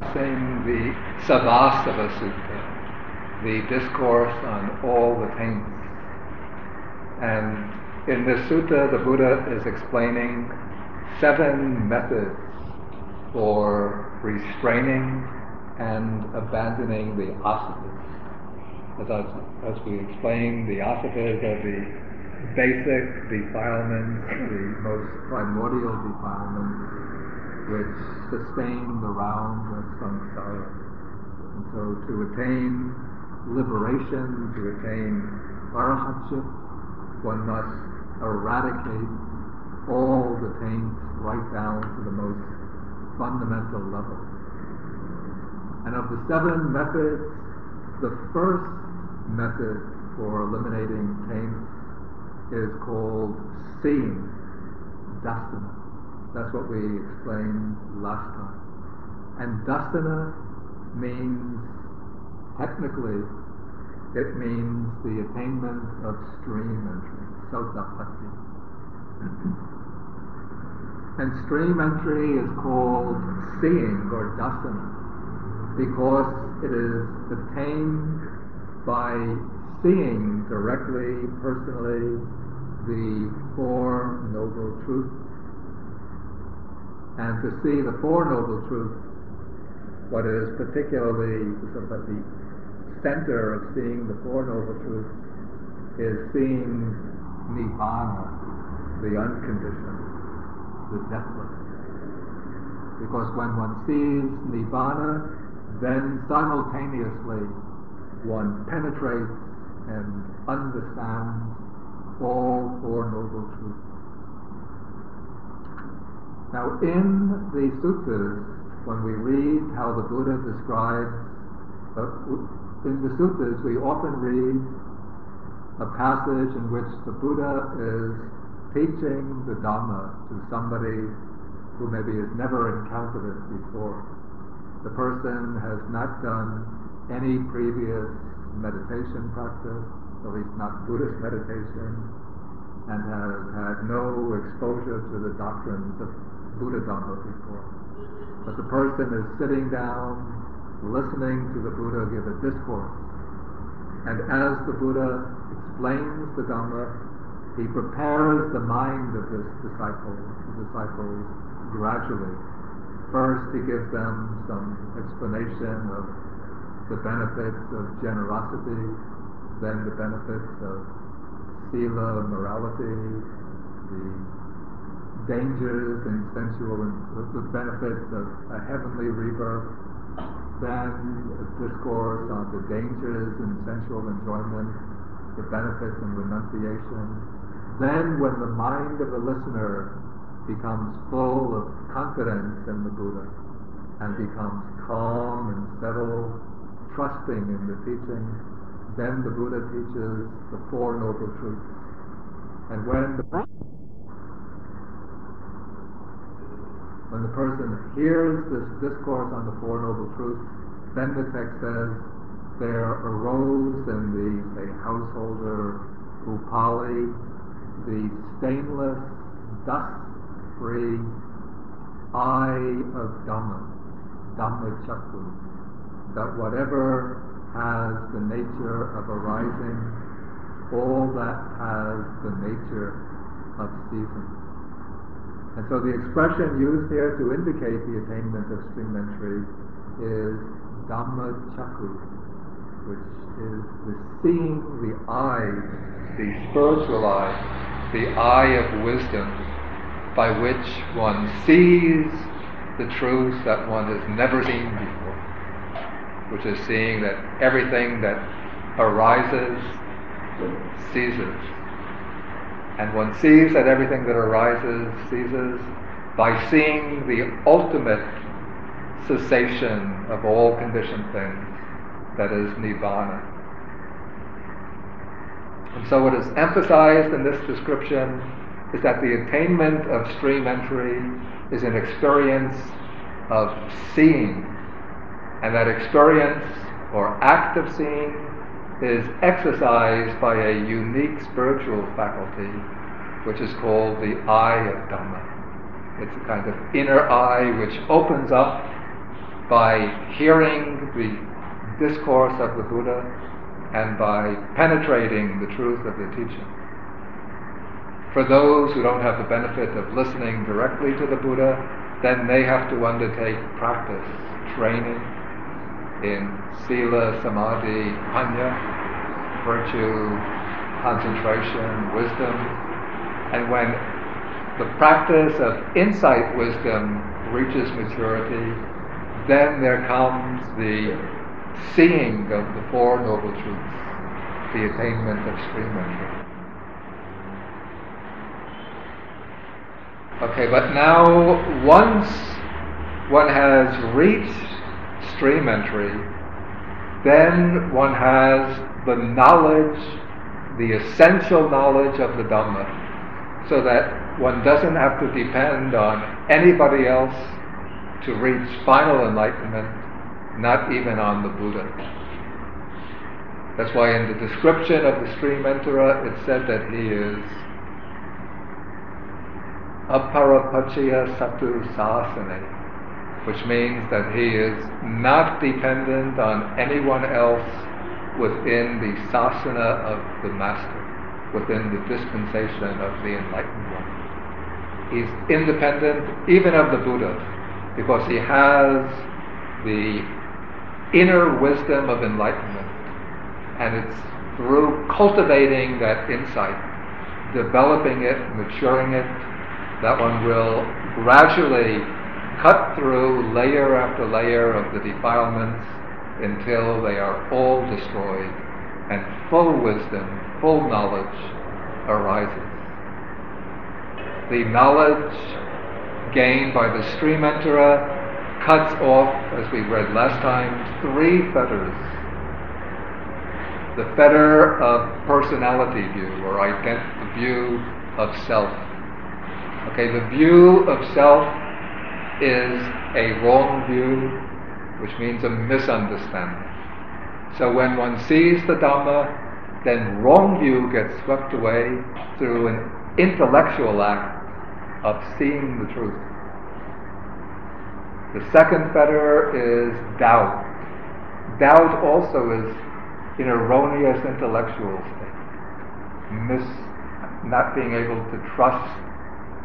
Saying the Sabbasava Sutta, the discourse on all the things. And in this sutta, the Buddha is explaining seven methods for restraining and abandoning the asavas. As, as we explained, the asavas are the basic defilements, the most primordial defilements which sustain the round of samsara. And so to attain liberation, to attain arhatship, one must eradicate all the taints right down to the most fundamental level. And of the seven methods, the first method for eliminating taints is called seeing, dassana. That's what we explained last time. And dassana means, technically, it means the attainment of stream entry, sotapatti. and stream entry is called seeing or dassana because it is attained by seeing directly, personally, the Four Noble Truths and to see the Four Noble Truths, what is particularly sort of at the center of seeing the Four Noble Truths is seeing Nibbana, the unconditioned, the deathless. Because when one sees Nibbana, then simultaneously one penetrates and understands all Four Noble Truths. Now, in the suttas, when we read how the Buddha describes, uh, in the suttas, we often read a passage in which the Buddha is teaching the Dhamma to somebody who maybe has never encountered it before. The person has not done any previous meditation practice, at least not Buddhist meditation, and has had no exposure to the doctrines of Buddha Dhamma before. But the person is sitting down, listening to the Buddha give a discourse. And as the Buddha explains the Dhamma, he prepares the mind of this disciple, the disciples gradually. First, he gives them some explanation of the benefits of generosity, then the benefits of sila, morality, the dangers and sensual and the benefits of a heavenly rebirth, then discourse on the dangers and sensual enjoyment, the benefits and renunciation. Then when the mind of the listener becomes full of confidence in the Buddha and becomes calm and settled, trusting in the teaching, then the Buddha teaches the Four Noble Truths. And when the when the person hears this discourse on the Four Noble Truths, then the text says, there arose in the say, householder Upali the stainless, dust-free eye of Dhamma, Dhamma Chakkhu, that whatever has the nature of arising, all that has the nature of ceasing. And so the expression used here to indicate the attainment of stream entry is Dhamma Chakkhu, which is the seeing, the eye, the spiritual eye, the eye of wisdom, by which one sees the truth that one has never seen before, which is seeing that everything that arises ceases and one sees that everything that arises ceases by seeing the ultimate cessation of all conditioned things, that is Nibbana. And so what is emphasized in this description is that the attainment of stream entry is an experience of seeing, and that experience or act of seeing is exercised by a unique spiritual faculty, which is called the eye of Dhamma. It's a kind of inner eye which opens up by hearing the discourse of the Buddha and by penetrating the truth of the teaching. For those who don't have the benefit of listening directly to the Buddha, then they have to undertake practice, training in sila, samadhi, panya, virtue, concentration, wisdom. And when the practice of insight wisdom reaches maturity, then there comes the seeing of the Four Noble Truths, the attainment of stream entry. Okay, but now once one has reached stream entry, then one has the knowledge, the essential knowledge of the Dhamma, so that one doesn't have to depend on anybody else to reach final enlightenment, not even on the Buddha. That's why in the description of the stream enterer, it said that he is aparapachya satu sasane, which means that he is not dependent on anyone else within the sasana of the master, within the dispensation of the enlightened one. He's independent even of the Buddha because he has the inner wisdom of enlightenment. And it's through cultivating that insight, developing it, maturing it, that one will gradually cut through layer after layer of the defilements until they are all destroyed and full wisdom, full knowledge arises. The knowledge gained by the stream enterer cuts off, as we read last time, three fetters. The fetter of personality view, or ident- the view of self. Okay, the view of self is a wrong view, which means a misunderstanding. So when one sees the Dhamma, then wrong view gets swept away through an intellectual act of seeing the truth. The second fetter is doubt. Doubt also is an erroneous intellectual state, Miss, not being able to trust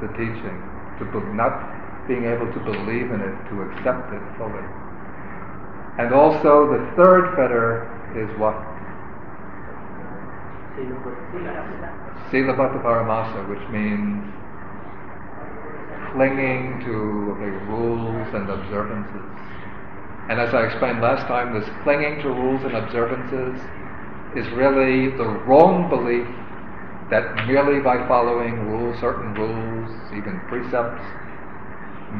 the teaching, to be, not being able to believe in it, to accept it fully. And also the third fetter is what? Silabbata Paramasa, which means clinging to the rules and observances. And as I explained last time, this clinging to rules and observances is really the wrong belief that merely by following rules, certain rules, even precepts,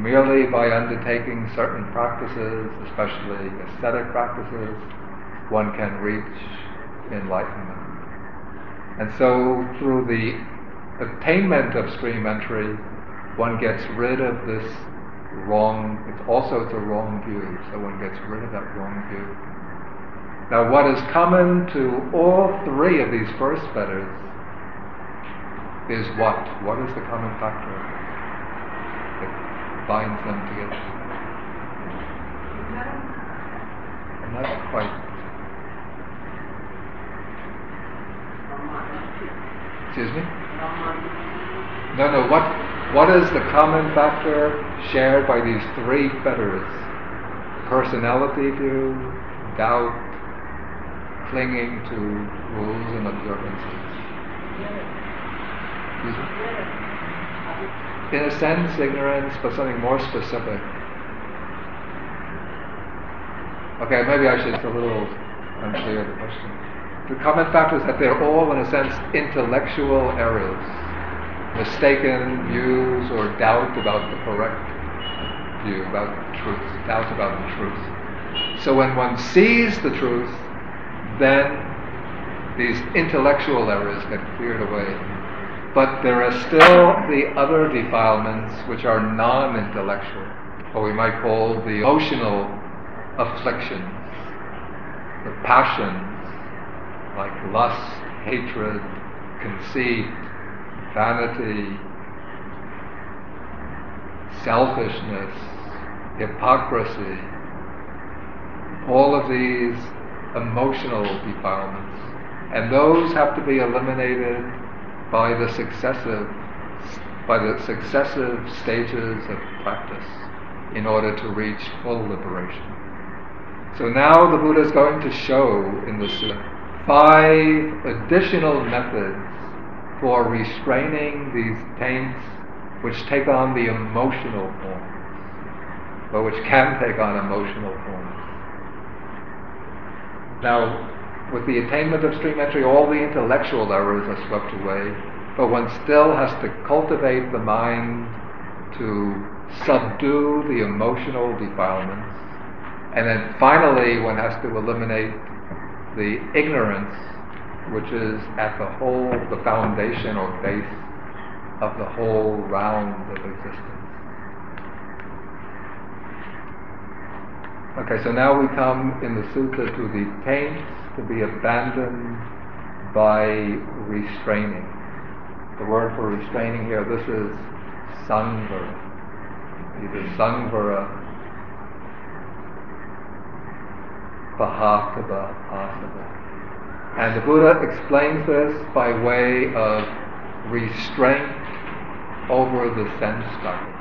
merely by undertaking certain practices, especially ascetic practices, one can reach enlightenment. And so through the attainment of stream entry, one gets rid of this wrong, it's also it's a wrong view, so one gets rid of that wrong view. Now what is common to all three of these first fetters is what? What is the common factor binds them together? Not quite. Excuse me? No, no, what what is the common factor shared by these three fetters? Personality view, doubt, clinging to rules and observances. In a sense, ignorance, but something more specific. Okay, maybe I should, it's a little unclear the question. The common factor is that they're all, in a sense, intellectual errors mistaken views or doubt about the correct view, about the truth, doubt about the truth. So when one sees the truth, then these intellectual errors get cleared away. But there are still the other defilements which are non intellectual, or we might call the emotional afflictions, the passions like lust, hatred, conceit, vanity, selfishness, hypocrisy, all of these emotional defilements. And those have to be eliminated by the successive by the successive stages of practice in order to reach full liberation. So now the Buddha is going to show in the sutta five additional methods for restraining these taints which take on the emotional forms, or which can take on emotional forms. Now, with the attainment of stream entry, all the intellectual errors are swept away, but one still has to cultivate the mind to subdue the emotional defilements. And then finally, one has to eliminate the ignorance, which is at the whole, the foundation or base of the whole round of existence. Okay, so now we come in the sutta to the taints to be abandoned by restraining. The word for restraining here, this is sangvara. Either sangvara, bahatava, asava. And the Buddha explains this by way of restraint over the sense faculty.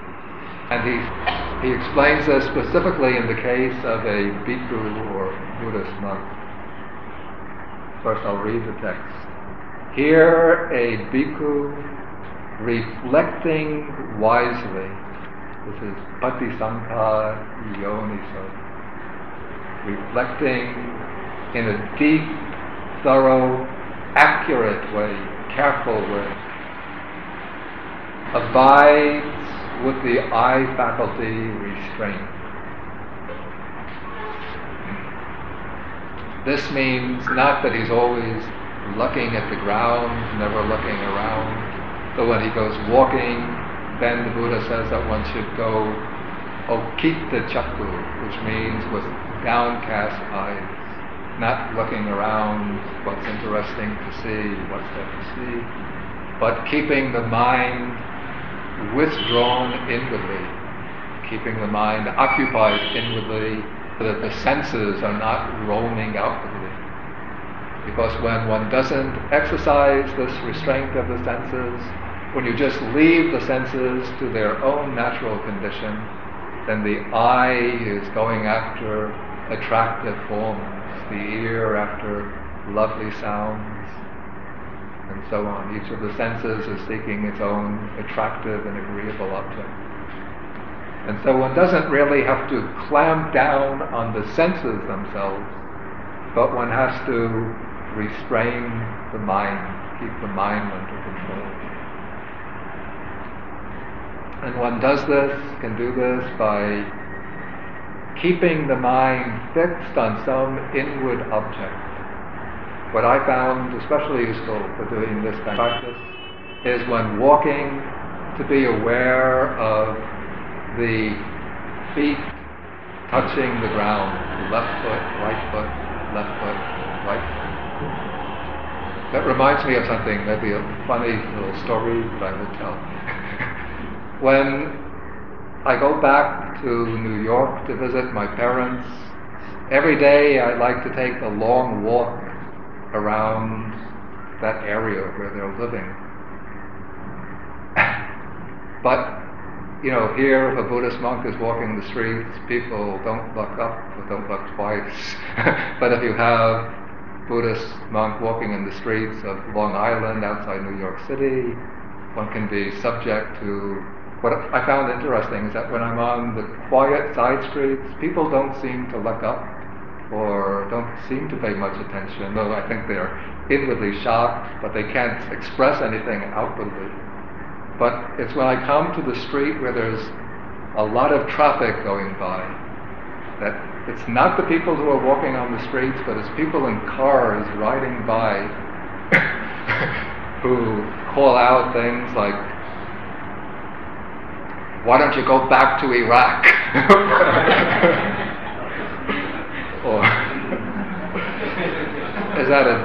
And he, he explains this specifically in the case of a bhikkhu or Buddhist monk. First, I'll read the text. Here, a bhikkhu reflecting wisely. This is Patisankha Yoniso. Reflecting in a deep, thorough, accurate way, careful way. Abides with the eye faculty restrained. This means not that he's always looking at the ground, never looking around, but when he goes walking, then the Buddha says that one should go okita chakku, which means with downcast eyes, not looking around what's interesting to see, what's there to see, but keeping the mind withdrawn inwardly, keeping the mind occupied inwardly so that the senses are not roaming outwardly. Because when one doesn't exercise this restraint of the senses, when you just leave the senses to their own natural condition, then the eye is going after attractive forms, the ear after lovely sounds, and so on. Each of the senses is seeking its own attractive and agreeable object. And so one doesn't really have to clamp down on the senses themselves, but one has to restrain the mind, keep the mind under control. And one does this, can do this by keeping the mind fixed on some inward object what I found especially useful for doing this kind of practice is when walking to be aware of the feet touching the ground, left foot, right foot, left foot, right foot. That reminds me of something, maybe a funny little story that I will tell. when I go back to New York to visit my parents, every day I like to take a long walk around that area where they're living. but, you know, here a Buddhist monk is walking the streets, people don't look up don't look twice. but if you have Buddhist monk walking in the streets of Long Island outside New York City, one can be subject to what I found interesting is that when I'm on the quiet side streets, people don't seem to look up or don't seem to pay much attention, though I think they're inwardly shocked, but they can't express anything outwardly. But it's when I come to the street where there's a lot of traffic going by that it's not the people who are walking on the streets, but it's people in cars riding by who call out things like, why don't you go back to Iraq?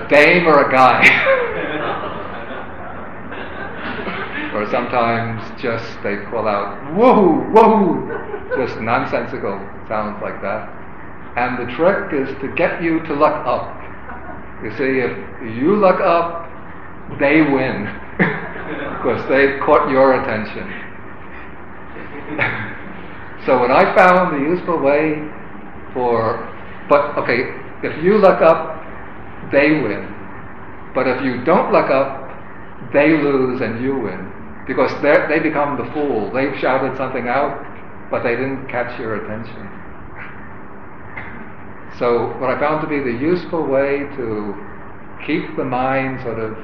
dame or a guy? or sometimes just they call out, whoa, whoa, just nonsensical sounds like that. And the trick is to get you to look up. You see, if you look up, they win because they've caught your attention. so when I found the useful way for, but okay, if you look up, they win. But if you don't look up, they lose and you win. Because they become the fool. They've shouted something out, but they didn't catch your attention. So, what I found to be the useful way to keep the mind sort of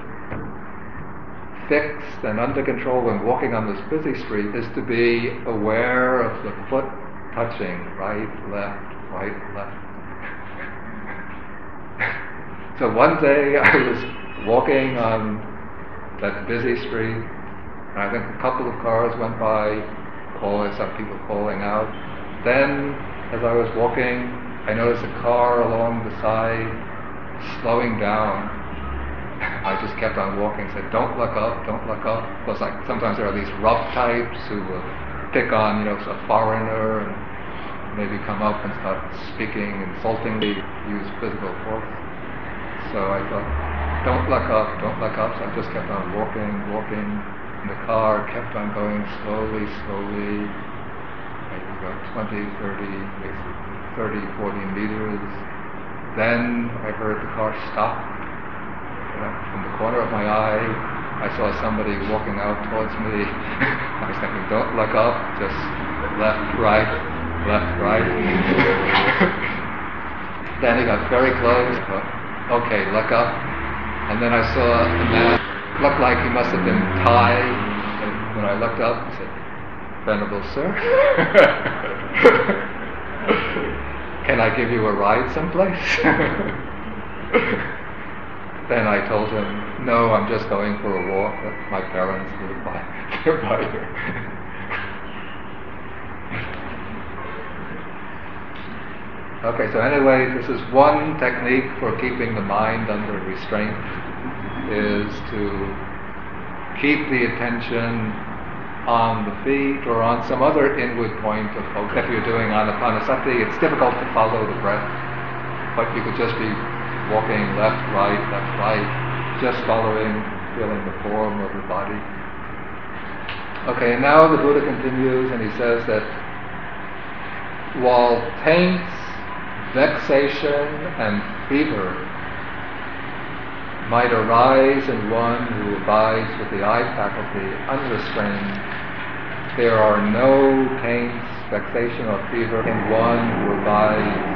fixed and under control when walking on this busy street is to be aware of the foot touching right, left, right, left. so one day I was walking on that busy street, and I think a couple of cars went by, calling, some people calling out. Then, as I was walking, I noticed a car along the side slowing down I just kept on walking, said, don't look up, don't look up. Plus, like, sometimes there are these rough types who will pick on, you know, a foreigner and maybe come up and start speaking insultingly, use physical force. So I thought, don't look up, don't look up. So I just kept on walking, walking. And the car kept on going slowly, slowly, maybe about 20, 30, maybe 30, 40 meters. Then I heard the car stop from the corner of my eye, I saw somebody walking out towards me. I was thinking, don't look up, just left, right, left, right. then he got very close. Okay, look up. And then I saw a man, looked like he must have been Thai. And when I looked up, he said, Venerable sir, can I give you a ride someplace? Then I told him, no, I'm just going for a walk. My parents live by, by here. Okay, so anyway, this is one technique for keeping the mind under restraint, is to keep the attention on the feet or on some other inward point of focus. If you're doing anapanasati, it's difficult to follow the breath, but you could just be walking left, right, left, right, just following, feeling the form of the body. Okay, and now the Buddha continues and he says that while taints, vexation, and fever might arise in one who abides with the eye faculty unrestrained, there are no pains, vexation, or fever in one who abides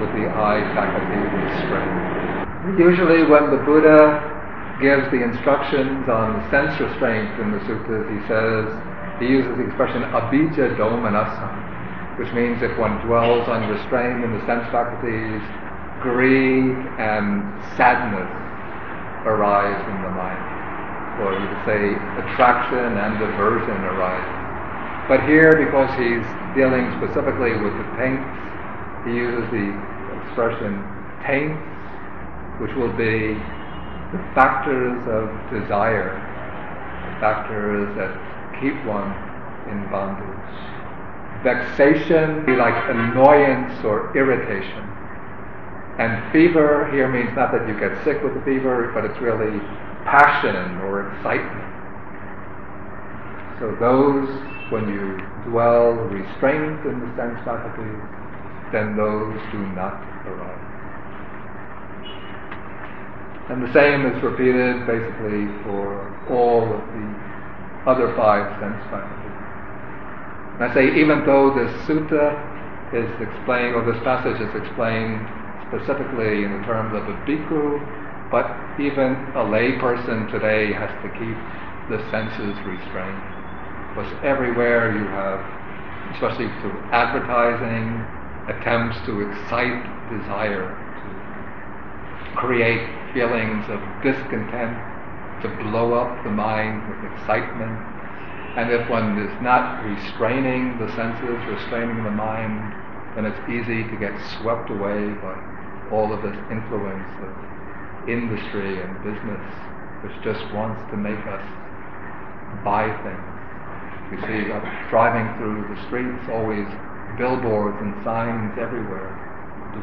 with the eye faculty restrained. Usually when the Buddha gives the instructions on sense restraint in the suttas, he says, he uses the expression abhijjha domanassa, which means if one dwells unrestrained in the sense faculties, greed and sadness arise in the mind. Or you could say attraction and aversion arise. But here, because he's dealing specifically with the taints, he uses the expression taints, which will be the factors of desire, the factors that keep one in bondage. Vexation be like annoyance or irritation. And fever here means not that you get sick with the fever, but it's really passion or excitement. So those, when you dwell restrained in the sense faculties, then those do not arise. And the same is repeated basically for all of the other five sense faculties. And I say, even though this sutta is explained, or this passage is explained specifically in the terms of a bhikkhu, but even a layperson today has to keep the senses restrained. Because everywhere you have, especially through advertising, attempts to excite desire, to create feelings of discontent, to blow up the mind with excitement. And if one is not restraining the senses, restraining the mind, then it's easy to get swept away by all of this influence of industry and business, which just wants to make us buy things. You see, driving through the streets, always billboards and signs everywhere.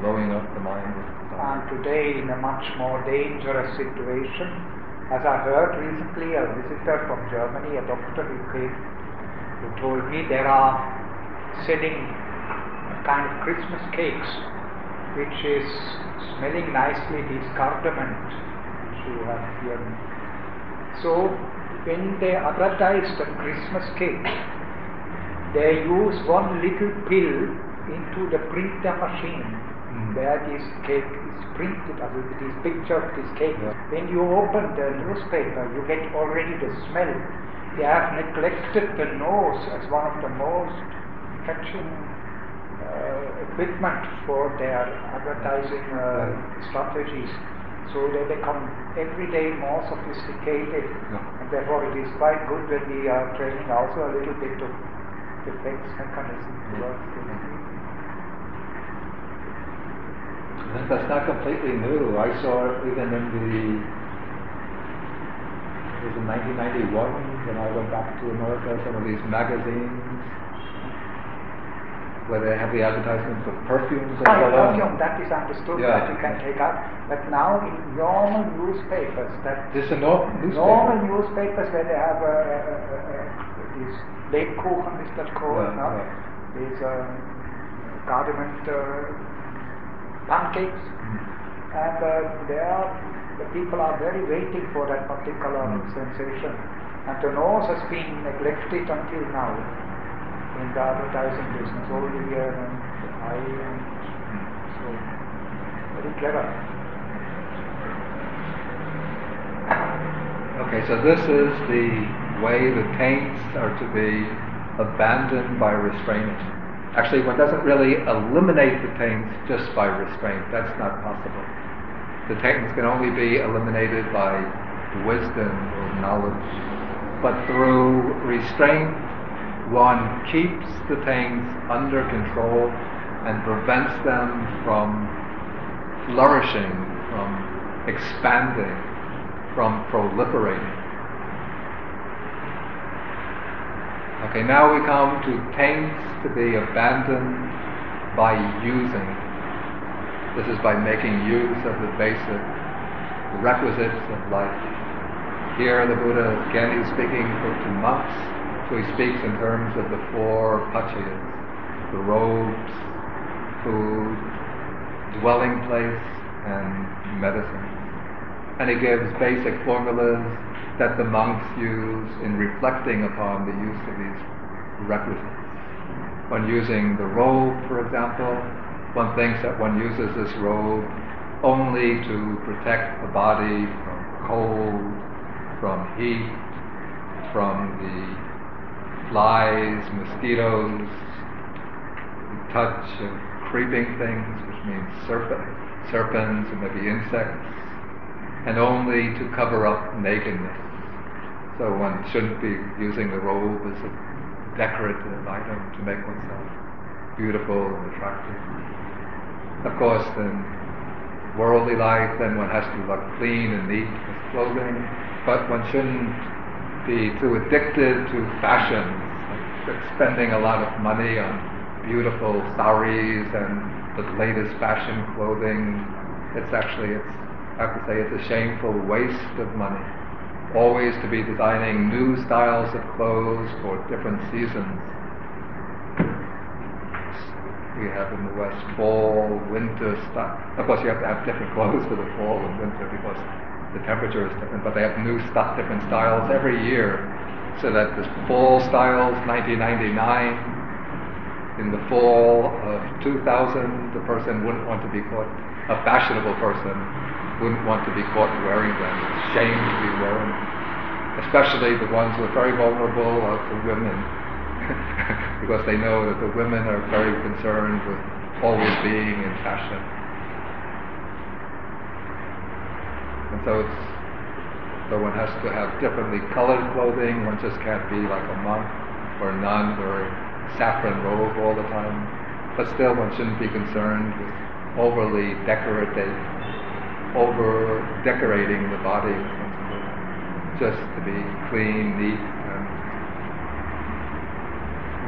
blowing up the mind. And today, in a much more dangerous situation, as I heard recently, a visitor from Germany, a doctor who came, who told me there are selling kind of Christmas cakes, which is smelling nicely, this cardamom, which you have here. So, when they advertise the Christmas cake, they use one little pill into the printer machine Mm. where this cake is printed, as with this picture of this cake. Yeah. When you open the newspaper, you get already the smell. They have neglected the nose as one of the most fetching uh, equipment for their advertising uh, strategies. So they become every day more sophisticated, Yeah. and therefore it is quite good when we are training also a little bit of defense mechanism towards this. I think that's not completely new. I saw it even in the it was in 1991 when I went back to America. Some of these magazines where they have the advertisements of perfumes and Ah, perfume, that is understood Yeah. that you can take out. But now in normal newspapers, that This is a newspaper. normal newspapers where they have uh, uh, uh, uh, Lebkuchen, is that called? Yeah, no? yeah. These um, cardamom uh, pancakes, and uh, the people are very waiting for that particular sensation. And the nose has been neglected until now in the advertising business, all the ear and eye and so very clever. Okay, so this is the way the taints are to be abandoned by restraining. Actually, one doesn't really eliminate the taints just by restraint. That's not possible. The taints can only be eliminated by wisdom or knowledge. But through restraint, one keeps the taints under control and prevents them from flourishing, from expanding, from proliferating. Okay, now we come to taints to be abandoned by using. This is by making use of the basic requisites of life. Here the Buddha again is speaking to, monks, so he speaks in terms of the four pachayas, the robes, food, dwelling place, and medicine. And he gives basic formulas that the monks use in reflecting upon the use of these requisites. When using the robe, for example, one thinks that one uses this robe only to protect the body from cold, from heat, from the flies, mosquitoes, the touch of creeping things, which means serpent, serpents and maybe insects, and only to cover up nakedness. So one shouldn't be using the robe as a decorative item to make oneself beautiful and attractive. Of course, in worldly life, then one has to look clean and neat with clothing, but one shouldn't be too addicted to fashions, like spending a lot of money on beautiful saris and the latest fashion clothing. It's actually, it's, I have to say, it's a shameful waste of money. Always to be designing new styles of clothes for different seasons. We have in the West fall, winter stuff. Of course, you have to have different clothes for the fall and winter because the temperature is different, but they have new stuff, different styles every year. So that the fall styles, 1999, in the fall of 2000, the person wouldn't want to be caught, a fashionable person wouldn't want to be caught wearing them. It's a shame to be wearing them. Especially the ones who are very vulnerable, like the women, because they know that the women are very concerned with always being in fashion. And so it's so one has to have differently colored clothing. One just can't be like a monk or a nun wearing saffron robe all the time. But still, one shouldn't be concerned with overly decorating, over decorating the body. Just to be clean, neat, and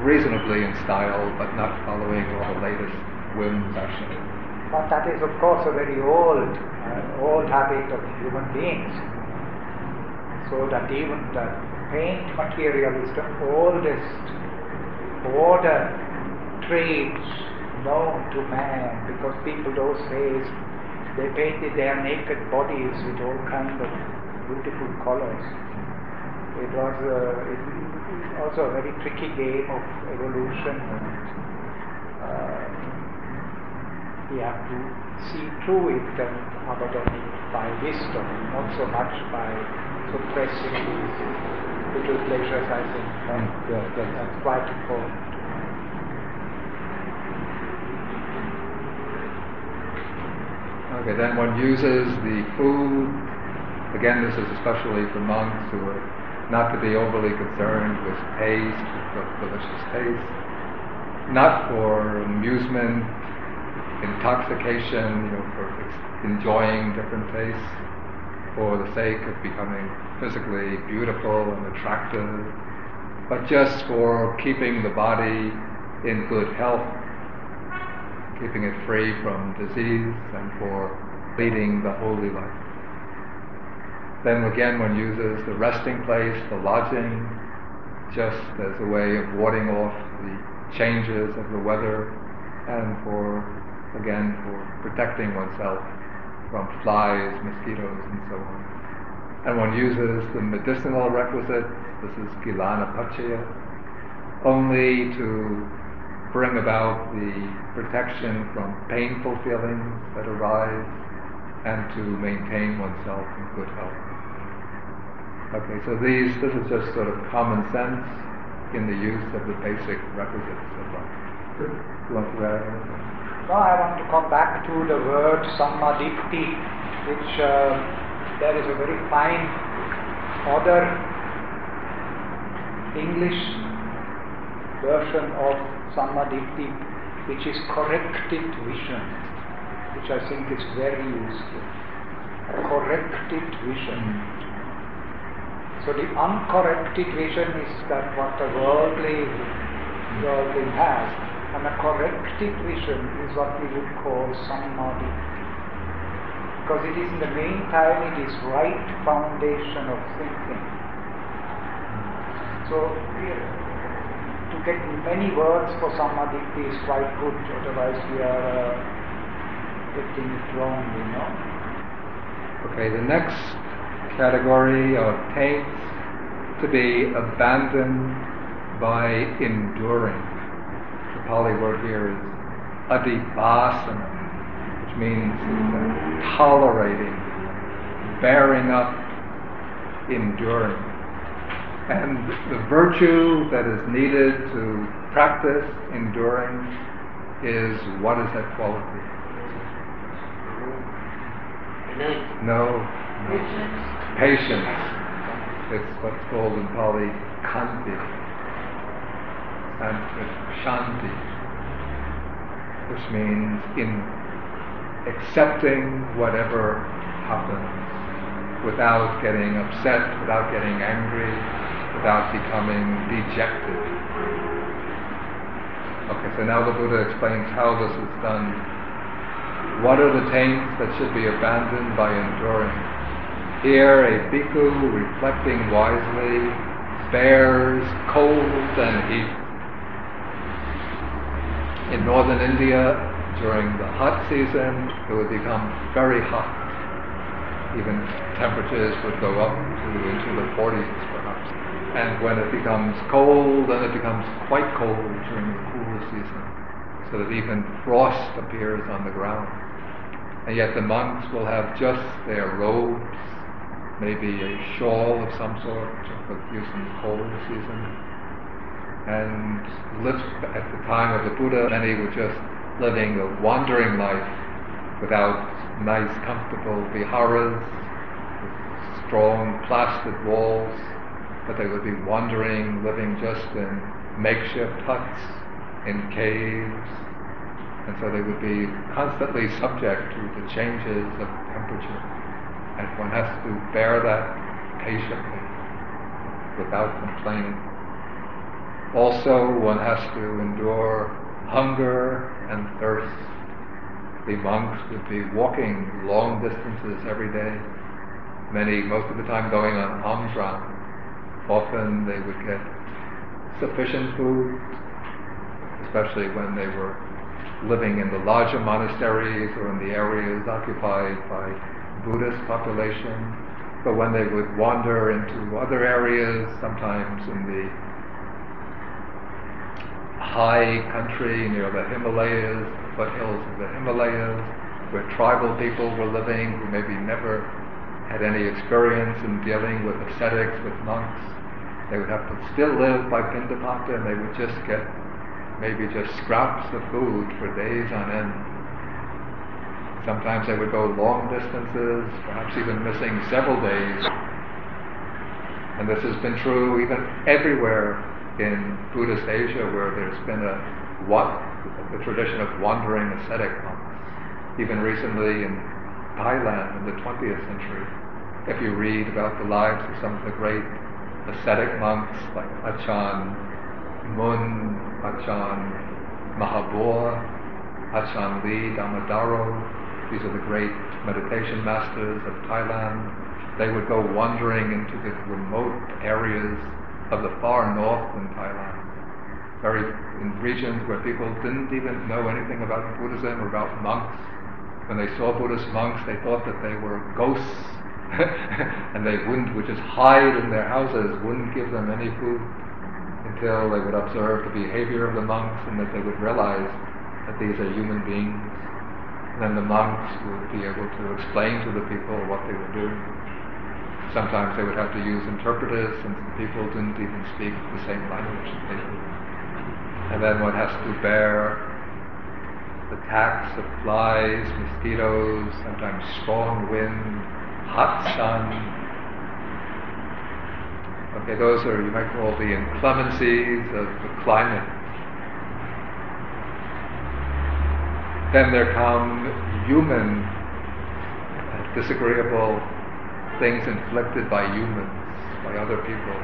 reasonably in style, but not following all the latest whims, actually. But that is, of course, a very old, uh, old habit of human beings. So that even the paint material is the oldest order traits known to man because people those days they painted their naked bodies with all kinds of beautiful colors. It was uh, it also a very tricky game of evolution and uh, we have to see through it and abandon it by wisdom, not so much by suppressing these little pleasures I think. Mm, yeah, that's- That's quite important. Okay, then one uses the food. Again, this is especially for monks who are not to be overly concerned with taste, with delicious taste, not for amusement, intoxication, you know, for enjoying different tastes, for the sake of becoming physically beautiful and attractive, but just for keeping the body in good health keeping it free from disease and for leading the holy life. Then again, one uses the resting place, the lodging, just as a way of warding off the changes of the weather and for, again, for protecting oneself from flies, mosquitoes, and so on. And one uses the medicinal requisite, this is Gilana Pachaya, only to bring about the protection from painful feelings that arise and to maintain oneself in good health. Okay, so these, this is just sort of common sense in the use of the basic requisites of life. You? Now I want to come back to the word sammaditthi, which uh, there is a very fine other English version of sammaditthi, which is corrected vision, which I think is very useful. Corrected vision. So the uncorrected vision is that what the worldly worldly has, and a corrected vision is what we would call samadhi. Because it is in the meantime it is right foundation of thinking. So get many words for samadhi is quite good, otherwise we are uh, getting it wrong, you know. Okay, the next category of taints to be abandoned by enduring. The Pali word here is adhivasana, which means uh, tolerating, bearing up, enduring. And the virtue that is needed to practice enduring is what is that quality? No, no. Patience. It's what's called in Pali khanti. Sanskrit shanti. Which means in accepting whatever happens without getting upset, without getting angry, without becoming dejected. Okay, so now the Buddha explains how this is done what are the taints that should be abandoned by enduring? Here, a bhikkhu, reflecting wisely, bears cold and heat. In northern India, during the hot season, it would become very hot. Even temperatures would go up to into the 40s, perhaps. And when it becomes cold, then it becomes quite cold during the cooler season, so that even frost appears on the ground. And yet the monks will have just their robes, maybe a shawl of some sort for use in the cold season. And live at the time of the Buddha, many were just living a wandering life without nice, comfortable viharas, strong plastered walls, but they would be wandering, living just in makeshift huts, in caves, and so they would be constantly subject to the changes of temperature. And one has to bear that patiently without complaining. Also, one has to endure hunger and thirst the monks would be walking long distances every day, many, most of the time going on alms round. Often they would get sufficient food, especially when they were living in the larger monasteries or in the areas occupied by Buddhist population. But when they would wander into other areas, sometimes in the high country near the Himalayas, the foothills of the Himalayas, where tribal people were living who maybe never had any experience in dealing with ascetics, with monks. They would have to still live by pindapata and they would just get maybe just scraps of food for days on end. Sometimes they would go long distances, perhaps even missing several days. And this has been true even everywhere in Buddhist Asia where there's been a what the tradition of wandering ascetic monks. Even recently in Thailand in the 20th century, if you read about the lives of some of the great ascetic monks like Achan Mun, Achan Mahabua, Achan Lee Dhammadharo, these are the great meditation masters of Thailand. They would go wandering into the remote areas of the far north in Thailand, very in regions where people didn't even know anything about Buddhism or about monks. When they saw Buddhist monks, they thought that they were ghosts, and they wouldn't would just hide in their houses, wouldn't give them any food until they would observe the behavior of the monks and that they would realize that these are human beings. And then the monks would be able to explain to the people what they were doing. Sometimes they would have to use interpreters since the people didn't even speak the same language. And then one has to bear the attacks of flies, mosquitoes, sometimes strong wind, hot sun. Okay, those are, you might call the inclemencies of the climate. Then there come human, disagreeable things inflicted by humans, by other people.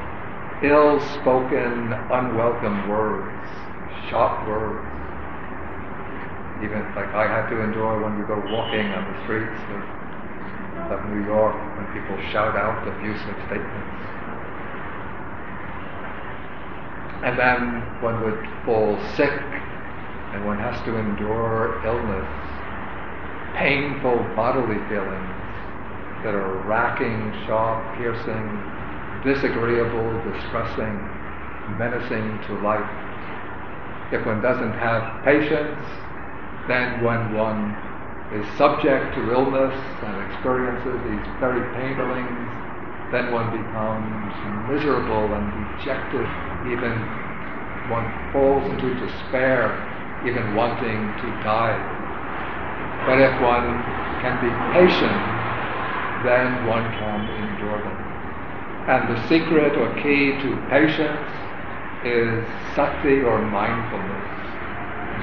Ill spoken, unwelcome words, sharp words. Even like I had to endure when you go walking on the streets of, New York when people shout out abusive statements. And then one would fall sick and one has to endure illness, painful bodily feelings that are racking, sharp, piercing, disagreeable, distressing, menacing to life. If one doesn't have patience, then when one is subject to illness and experiences these very pain feelings, then one becomes miserable and dejected, even one falls into despair, even wanting to die. But if one can be patient, then one can endure them. And the secret or key to patience is sati or mindfulness.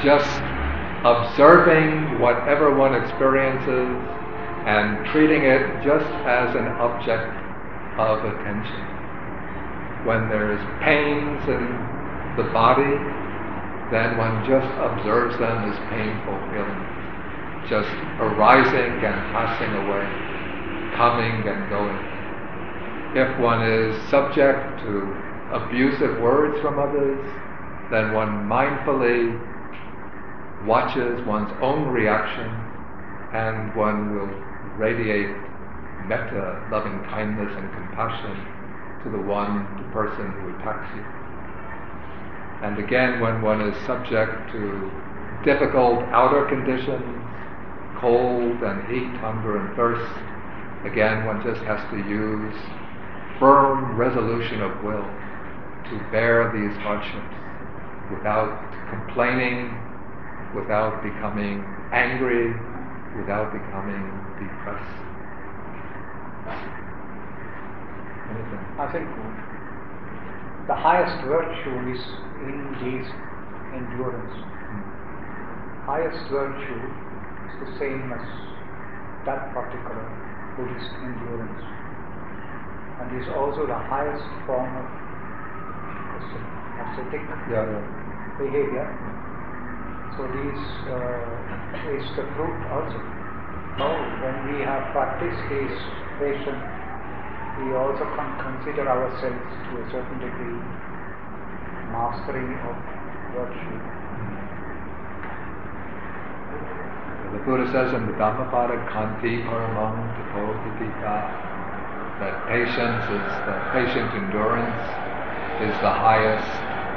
Just observing whatever one experiences and treating it just as an object of attention. When there is pains in the body, then one just observes them as painful feelings, just arising and passing away, coming and going. If one is subject to abusive words from others, then one mindfully watches one's own reaction and one will radiate metta, loving kindness and compassion to the one, the person who attacks you. And again, when one is subject to difficult outer conditions, cold and heat, hunger and thirst, again, one just has to use firm resolution of will to bear these hardships without complaining, without becoming angry, without becoming depressed. Anything? I think the highest virtue is in this endurance. Hmm. Highest virtue is the same as that particular Buddhist endurance. And is also the highest form of ascetic Yeah, yeah. behavior. So this uh, is the fruit also. Now, when we have practiced patience, we also can consider ourselves to a certain degree mastery of virtue. The Buddha says in the Dhammapada, Khanti Paramam Tapo Titikkha, that patience is the patient endurance is the highest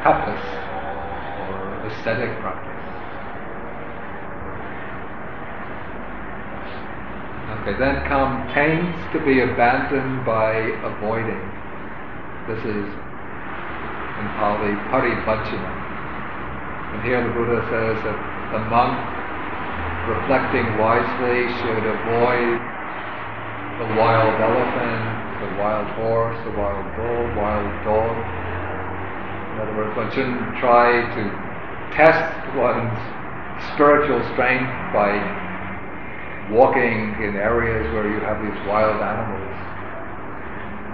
tapas or ascetic practice. Okay, then come taints to be abandoned by avoiding. This is in Pali parivajjana. And here the Buddha says that the monk reflecting wisely should avoid the wild elephant, the wild horse, the wild bull, wild dog. In other words, one shouldn't try to test one's spiritual strength by walking in areas where you have these wild animals.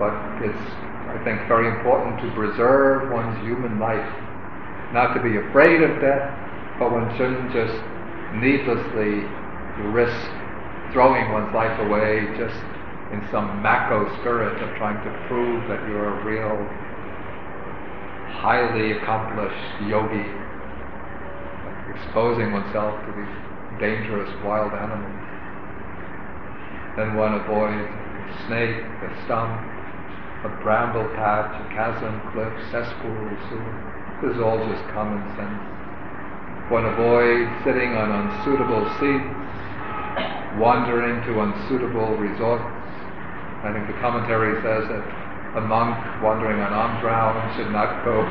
But it's, I think, very important to preserve one's human life. Not to be afraid of death, but one shouldn't just needlessly risk throwing one's life away just in some Mako spirit of trying to prove that you're a real, highly accomplished yogi, exposing oneself to these dangerous wild animals. Then one avoids a snake, a stump, a bramble patch, a chasm, cliff, cesspool, sewer. This is all just common sense. One avoids sitting on unsuitable seats, wandering to unsuitable resorts. I think the commentary says that a monk wandering on round should not go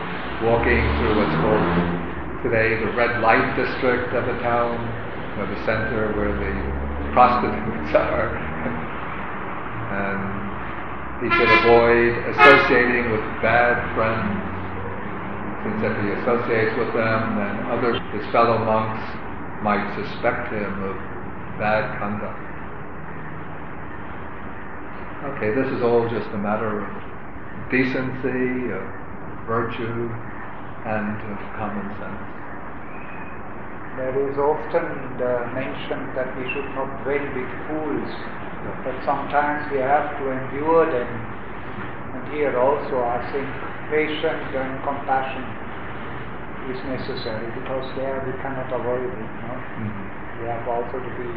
walking through what's called today the red light district of a town, know, the center where the prostitutes are. And he should avoid associating with bad friends, since if he associates with them, then other his fellow monks might suspect him of bad conduct. Okay, this is all just a matter of decency, of virtue, and of common sense. There is often mentioned that we should not dwell with fools, but sometimes we have to endure them. And here also, I think patience and compassion is necessary because there we cannot avoid it. No? Mhm. We have also to be,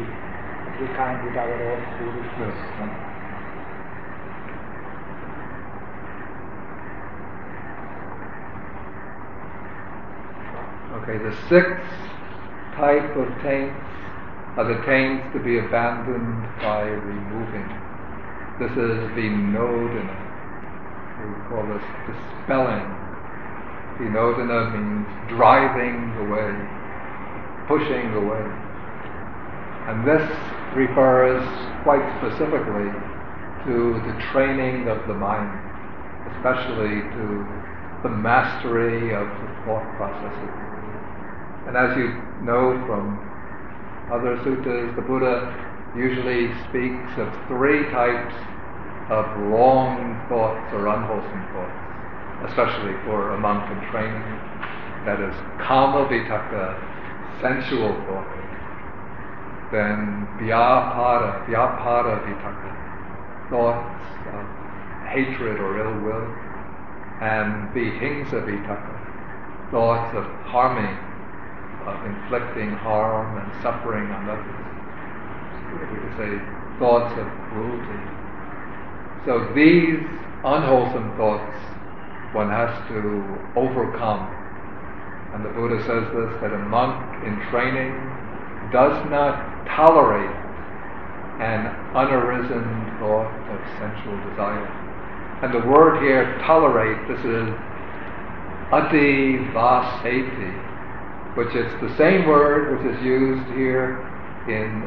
be kind with our own foolishness. Yes. Okay, the sixth type of taints are the taints to be abandoned by removing. This is vinodana. We call this dispelling. Vinodana means driving away, pushing away. And this refers quite specifically to the training of the mind, especially to the mastery of the thought processes. And as you know from other suttas, the Buddha usually speaks of three types of wrong thoughts or unwholesome thoughts, especially for a monk in training. That is kama vitakka, sensual thought. Then vyapada, vyapada vitakka, thoughts of hatred or ill will. And vihingsa vitakka, thoughts of harming of inflicting harm and suffering on others. We could say thoughts of cruelty. So these unwholesome thoughts one has to overcome. And the Buddha says this that a monk in training does not tolerate an unarisen thought of sensual desire. And the word here, tolerate, this is ati vaseti, which is the same word which is used here in,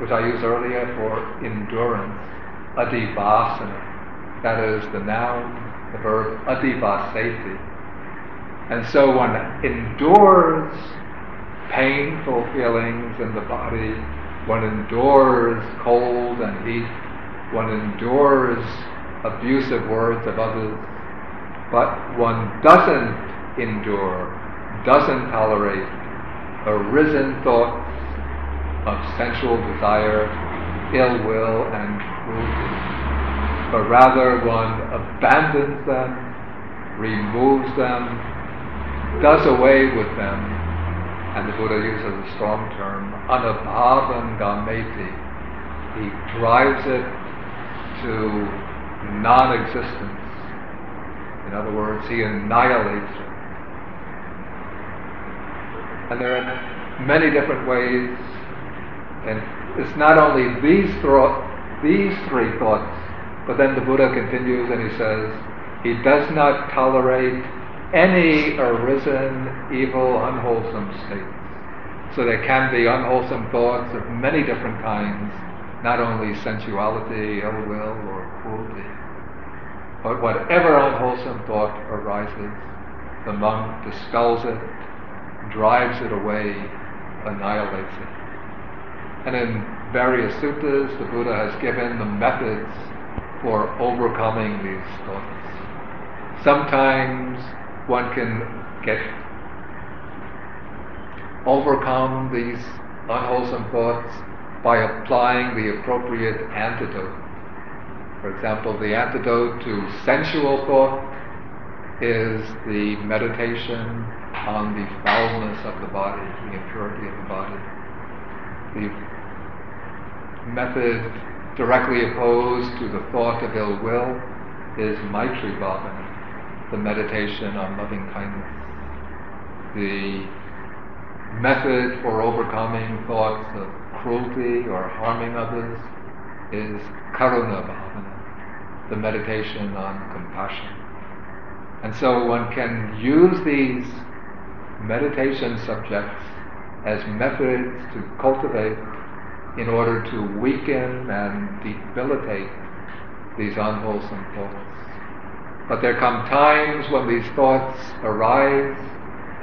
which I used earlier for endurance, adhivasana. That is the noun, the verb adhivaseti. And so one endures painful feelings in the body, one endures cold and heat, one endures abusive words of others, but one doesn't endure doesn't tolerate arisen thoughts of sensual desire, ill will, and cruelty, but rather one abandons them, removes them, does away with them, and the Buddha uses a strong term, anabhavam gameti. He drives it to non-existence. In other words, he annihilates it. And there are many different ways, and it's not only these, thro- these three thoughts, but then the Buddha continues and he says, he does not tolerate any arisen evil, unwholesome states. So there can be unwholesome thoughts of many different kinds, not only sensuality, ill will, or cruelty. But whatever unwholesome thought arises, the monk dispels it, drives it away, annihilates it. And in various suttas, the Buddha has given the methods for overcoming these thoughts. Sometimes one can get overcome these unwholesome thoughts by applying the appropriate antidote. For example, the antidote to sensual thought is the meditation on the foulness of the body, the impurity of the body. The method directly opposed to the thought of ill will is Maitri Bhavana, the meditation on loving kindness. The method for overcoming thoughts of cruelty or harming others is Karuna Bhavana, the meditation on compassion. And so one can use these meditation subjects as methods to cultivate in order to weaken and debilitate these unwholesome thoughts. But there come times when these thoughts arise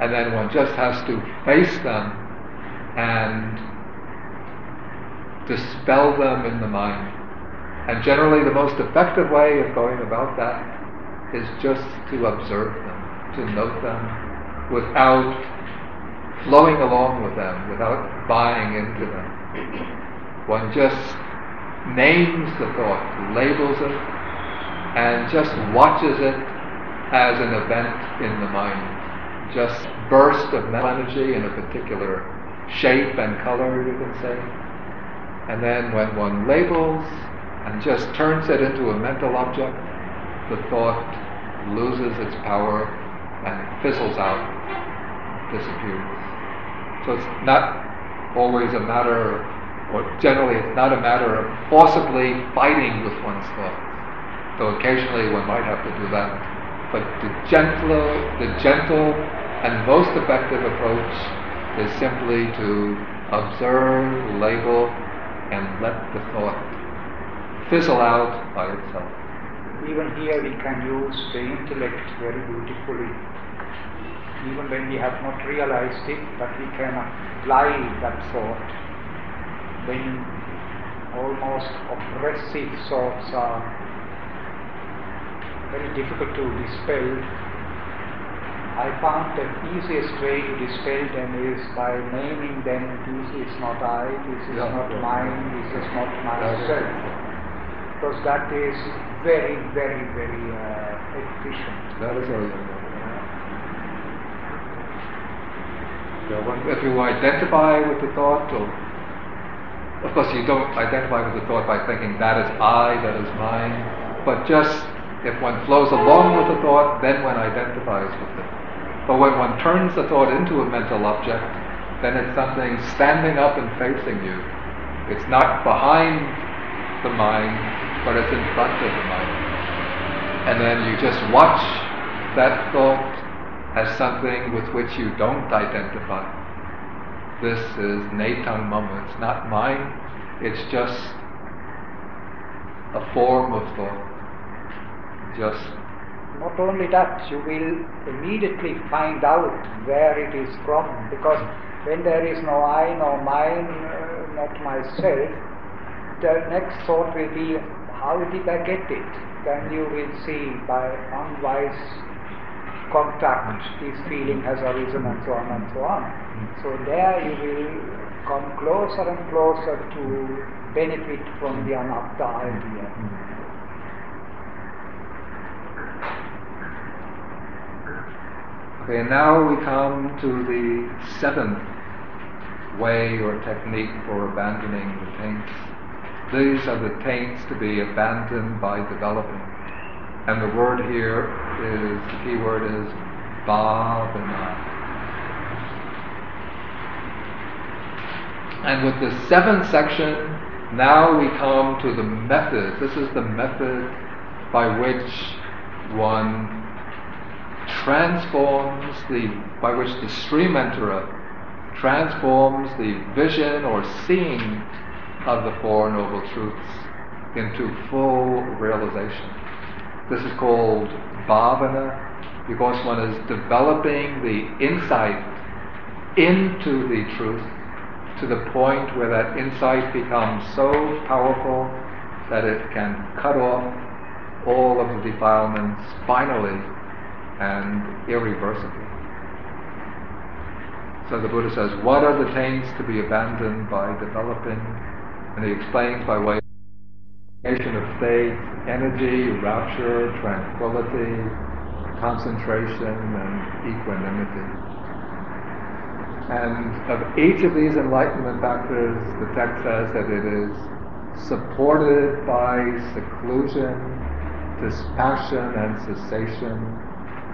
and then one just has to face them and dispel them in the mind. And generally the most effective way of going about that is just to observe them, to note them without flowing along with them, without buying into them. One just names the thought, labels it, and just watches it as an event in the mind. Just burst of energy in a particular shape and color, you can say. And then when one labels and just turns it into a mental object, the thought loses its power and fizzles out, disappears. So it's not always a matter, or generally it's not a matter of forcibly fighting with one's thoughts, though occasionally one might have to do that. But the gentle, the gentle and most effective approach is simply to observe, label, and let the thought fizzle out by itself. Even here we can use the intellect very beautifully. Even when we have not realized it, but we can apply that thought. When almost oppressive thoughts are very difficult to dispel, I found the easiest way to dispel them is by naming them, this is not I, this is Yeah. not mine, this is not myself. Because that is very, very, very uh, efficient. That is very if you identify with the thought, or of course you don't identify with the thought by thinking that is I, that is mine, but just if one flows along with the thought, then one identifies with it. But when one turns the thought into a mental object, then it's something standing up and facing you. It's not behind the mind, but it's in front of the mind. And then you just watch that thought as something with which you don't identify. This is Netang Mama. It's not mine. It's just a form of thought. Just Not only that, you will immediately find out where it is from, because when there is no I, no mine, uh, not myself, the next thought will be, how did I get it? Then you will see by unwise contact, this feeling has arisen and so on and so on. So there you will come closer and closer to benefit from the anatta idea. Okay, now we come to the seventh way or technique for abandoning the taints. These are the taints to be abandoned by developing. And the word here is, the key word is bhavana. And with the seventh section, now we come to the method. This is the method by which one transforms the, by which the stream enterer transforms the vision or seeing of the Four Noble Truths into full realization. This is called bhavana because one is developing the insight into the truth to the point where that insight becomes so powerful that it can cut off all of the defilements finally and irreversibly. So the Buddha says, what are the taints to be abandoned by developing? And he explains by way of state, energy, rapture, tranquility, concentration, and equanimity. And of each of these enlightenment factors, the text says that it is supported by seclusion, dispassion, and cessation,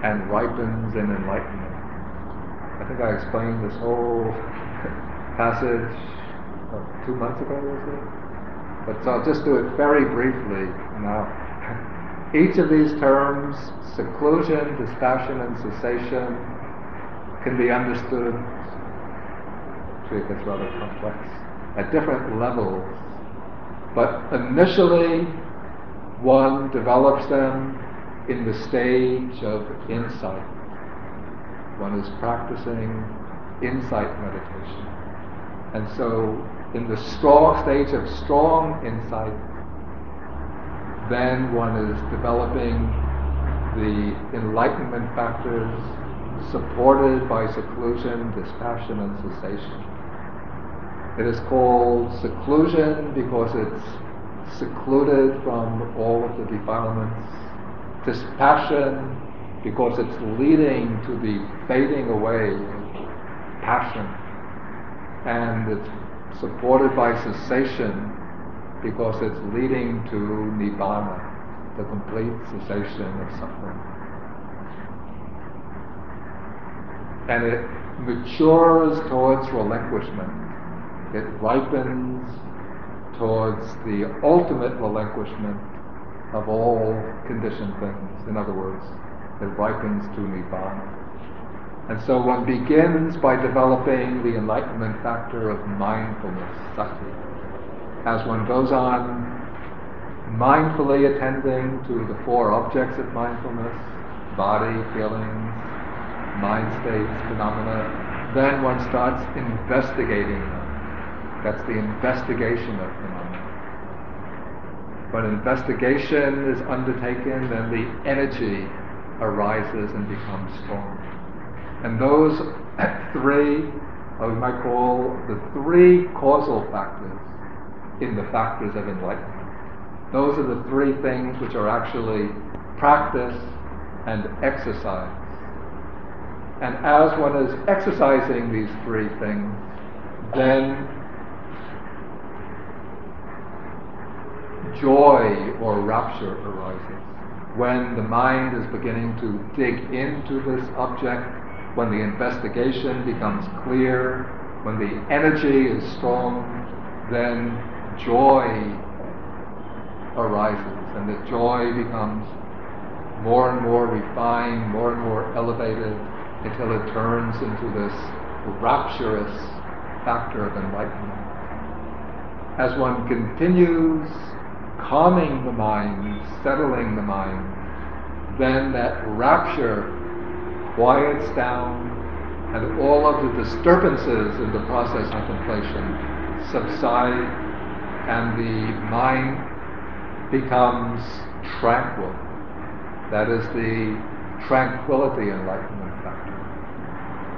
and ripens in enlightenment. I think I explained this whole passage two months ago, was it? But so I'll just do it very briefly now. Each of these terms, seclusion, dispassion, and cessation, can be understood, actually gets rather complex, at different levels. But initially, one develops them in the stage of insight. One is practicing insight meditation. And so, in the strong stage of strong insight, then one is developing the enlightenment factors supported by seclusion, dispassion, and cessation. It is called seclusion because it's secluded from all of the defilements. Dispassion because it's leading to the fading away of passion. And it's supported by cessation because it's leading to nibbana, the complete cessation of suffering. And it matures towards relinquishment. It ripens towards the ultimate relinquishment of all conditioned things. In other words, it ripens to Nibbana. And so one begins by developing the enlightenment factor of mindfulness, sati. As one goes on mindfully attending to the four objects of mindfulness, body, feelings, mind states, phenomena, then one starts investigating them. That's the investigation of phenomena. When investigation is undertaken, then the energy arises and becomes strong. And those three, what we might call the three causal factors in the factors of enlightenment. Those are the three things which are actually practice and exercise. And as one is exercising these three things, then joy or rapture arises when the mind is beginning to dig into this object, when the investigation becomes clear, when the energy is strong, then joy arises, and the joy becomes more and more refined, more and more elevated, until it turns into this rapturous factor of enlightenment. As one continues calming the mind, settling the mind, then that rapture quiets down and all of the disturbances in the process of contemplation subside and the mind becomes tranquil. That is the tranquility enlightenment factor.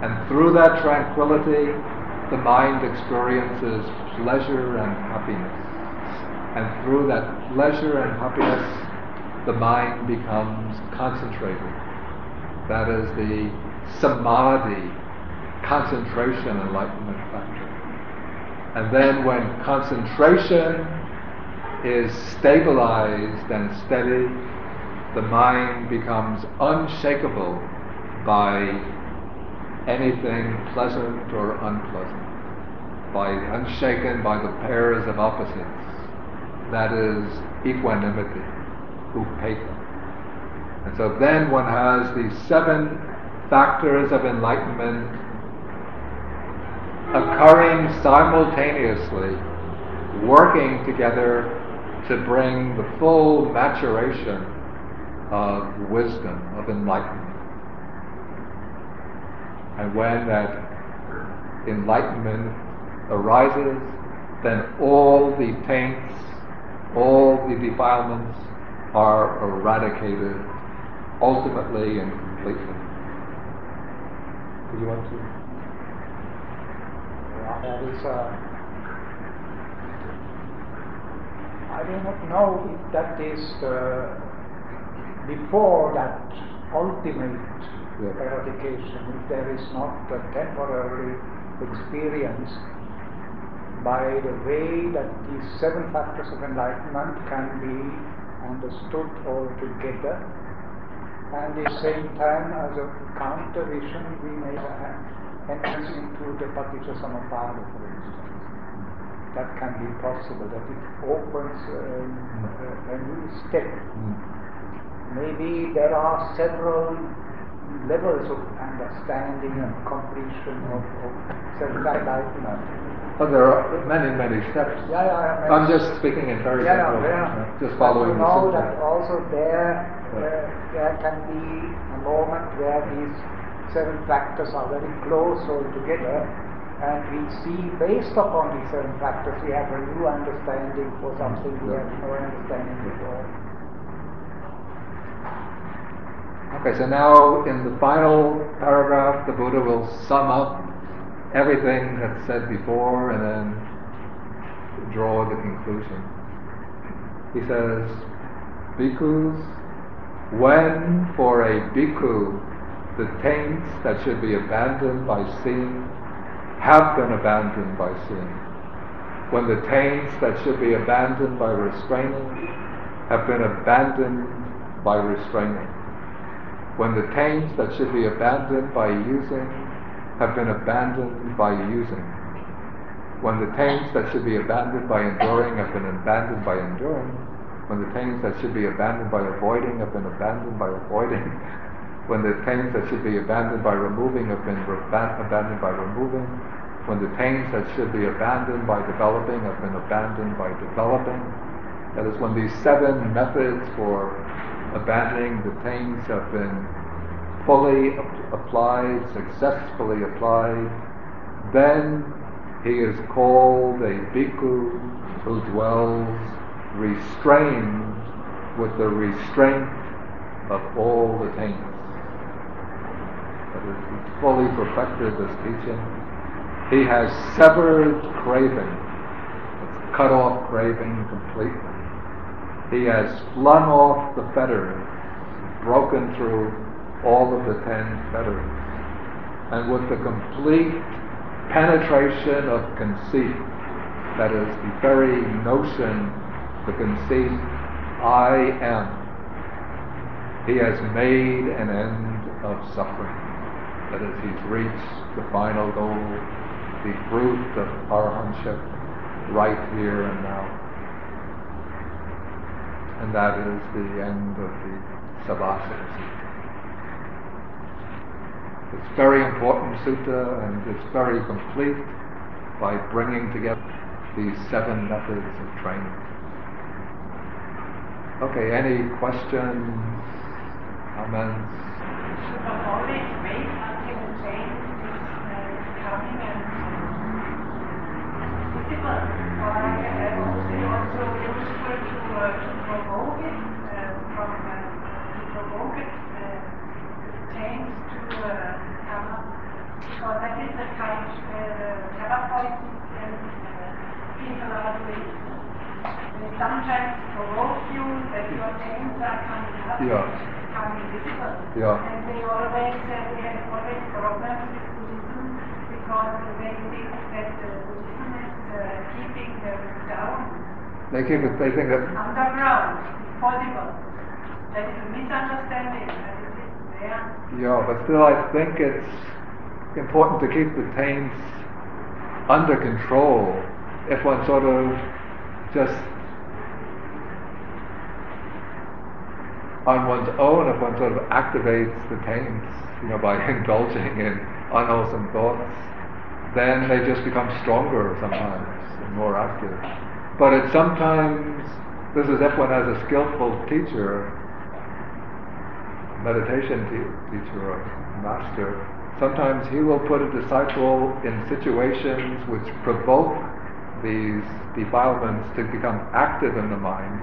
And through that tranquility, the mind experiences pleasure and happiness. And through that pleasure and happiness, the mind becomes concentrated. That is the samadhi, concentration enlightenment factor. And then when concentration is stabilized and steady, the mind becomes unshakable by anything pleasant or unpleasant, by unshaken by the pairs of opposites. That is equanimity, upekkha. And so then one has these seven factors of enlightenment occurring simultaneously, working together to bring the full maturation of wisdom, of enlightenment. And when that enlightenment arises, then all the taints, all the defilements are eradicated ultimately and completely. Do you want to? Yeah, that is, uh, I do not know if that is uh, before that ultimate Yeah. eradication, if there is not a temporary experience by the way that these seven factors of enlightenment can be understood all together and at the same time as a counter vision we may have entrance into the Paticca Samuppada for instance. That can be possible, that it opens um, a, a new step. Mm. Maybe there are several levels of understanding and completion of, of self-enlightenment. But there are many, many steps. Yeah, yeah, I'm just speaking in very yeah, simple, yeah. just following you the know that also there, Uh, there can be a moment where these seven factors are very close all together, and we see based upon these seven factors we have a new understanding for something we had no understanding before. Okay, so now in the final paragraph, the Buddha will sum up everything that's said before and then draw the conclusion. He says, Bhikkhus, when for a bhikkhu the taints that should be abandoned by seeing have been abandoned by seeing, when the taints that should be abandoned by restraining have been abandoned by restraining, when the taints that should be abandoned by using have been abandoned by using, when the taints that should be abandoned by enduring have been abandoned by enduring, when the taints that should be abandoned by avoiding have been abandoned by avoiding, when the taints that should be abandoned by removing have been abandoned by removing, when the taints that should be abandoned by developing have been abandoned by developing. That is, when these seven methods for abandoning the taints have been fully ap- applied, successfully applied, then he is called a bhikkhu who dwells restrained with the restraint of all the taints. That is, he's fully perfected this teaching. He has severed craving. It's cut off craving completely. He has flung off the fetters, broken through all of the ten fetters. And with the complete penetration of conceit, that is the very notion, the conceit, I am, he has made an end of suffering. That is, he's reached the final goal, the fruit of arahantship right here and now. And that is the end of the Sabbasava Sutta. It's very important sutta and it's very complete by bringing together these seven methods of training. Okay, any questions, comments? Should the wait until is coming and visible? Or is it also useful to, provoke it, change to uh. Because that is the kind uh, point and people are doing they sometimes provoke you that your taints are coming up, Yeah. becoming visible. Yeah. And they always, uh, they have always problems with Buddhism because they think that uh, Buddhism is uh, keeping them down, They keep it, they think that, underground, possible. That is a misunderstanding, that it is there. yeah, but still I think it's important to keep the taints under control if one sort of just on one's own, if one sort of activates the pains, you know, by indulging in unwholesome thoughts, then they just become stronger sometimes and more active. But it's sometimes, this is if one has a skillful teacher, meditation te- teacher or master, sometimes he will put a disciple in situations which provoke these defilements to become active in the mind,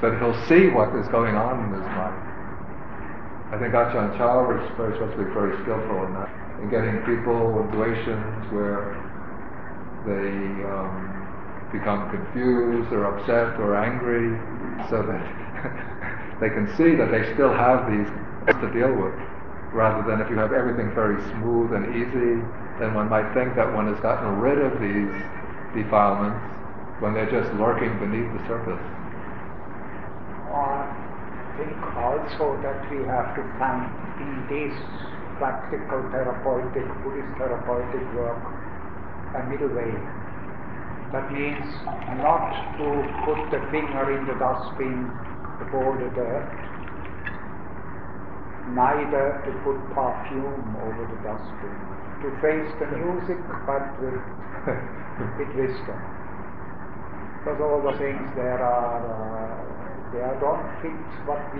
so that he'll see what is going on in his mind. I think Ajahn Chah was very supposed to be very skillful in that, in getting people in situations where they um, become confused or upset or angry, so that they can see that they still have these to deal with, rather than if you have everything very smooth and easy, then one might think that one has gotten rid of these defilements when they're just lurking beneath the surface. I think also that we have to find in this practical therapeutic, Buddhist therapeutic work, a middle way. That means not to put the finger in the dustbin the dirt, neither to put perfume over the dustbin. To face the music, but with, with wisdom. Because all the things there are, uh, they are don't fit what we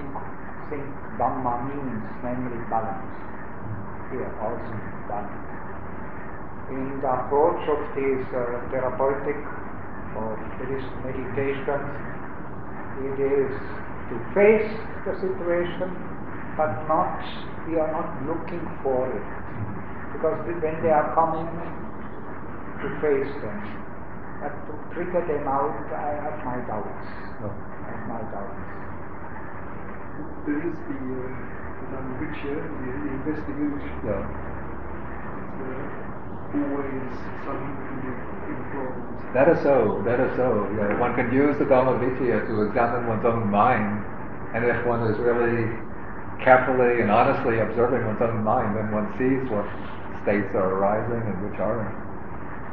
think Dhamma means, namely balance. Here also balance. In the approach of these uh, therapeutic or Buddhist meditations, it is to face the situation, but not, we are not looking for it. Because when they are coming, to face them. But to trigger them out, I have my doubts. I have my doubts. There is the, uh, the Dhammavicaya, the, the investigation. Yeah. Uh, always something that can. That is so, that is so. Yeah, one can use the Dhamma Vicaya to examine one's own mind, and if one is really carefully and honestly observing one's own mind, then one sees what states are arising and which aren't.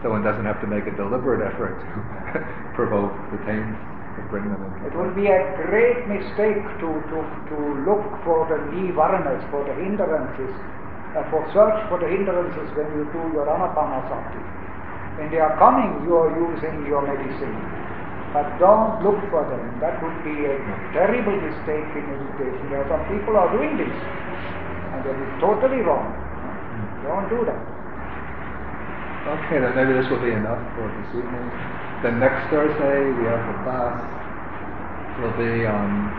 So one doesn't have to make a deliberate effort to provoke the taints to bring them in. It would be a great mistake to, to, to look for the nivaranas, for the hindrances, uh, for search for the hindrances when you do your anapanasati. When they are coming, you are using your medicine. But don't look for them. That would be a terrible mistake in meditation. There are some people are doing this. And that is totally wrong. Don't do that. Okay, then maybe this will be enough for this evening. Then next Thursday we have a class. Will be on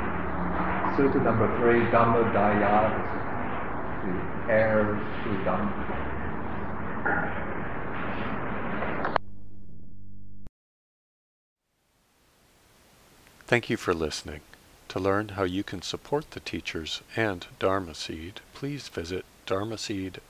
Sutta number three, Dhamma Dayada, the heirs to Dhamma. Thank you for listening. To learn how you can support the teachers and Dharma Seed, please visit dharma dharmaseed.org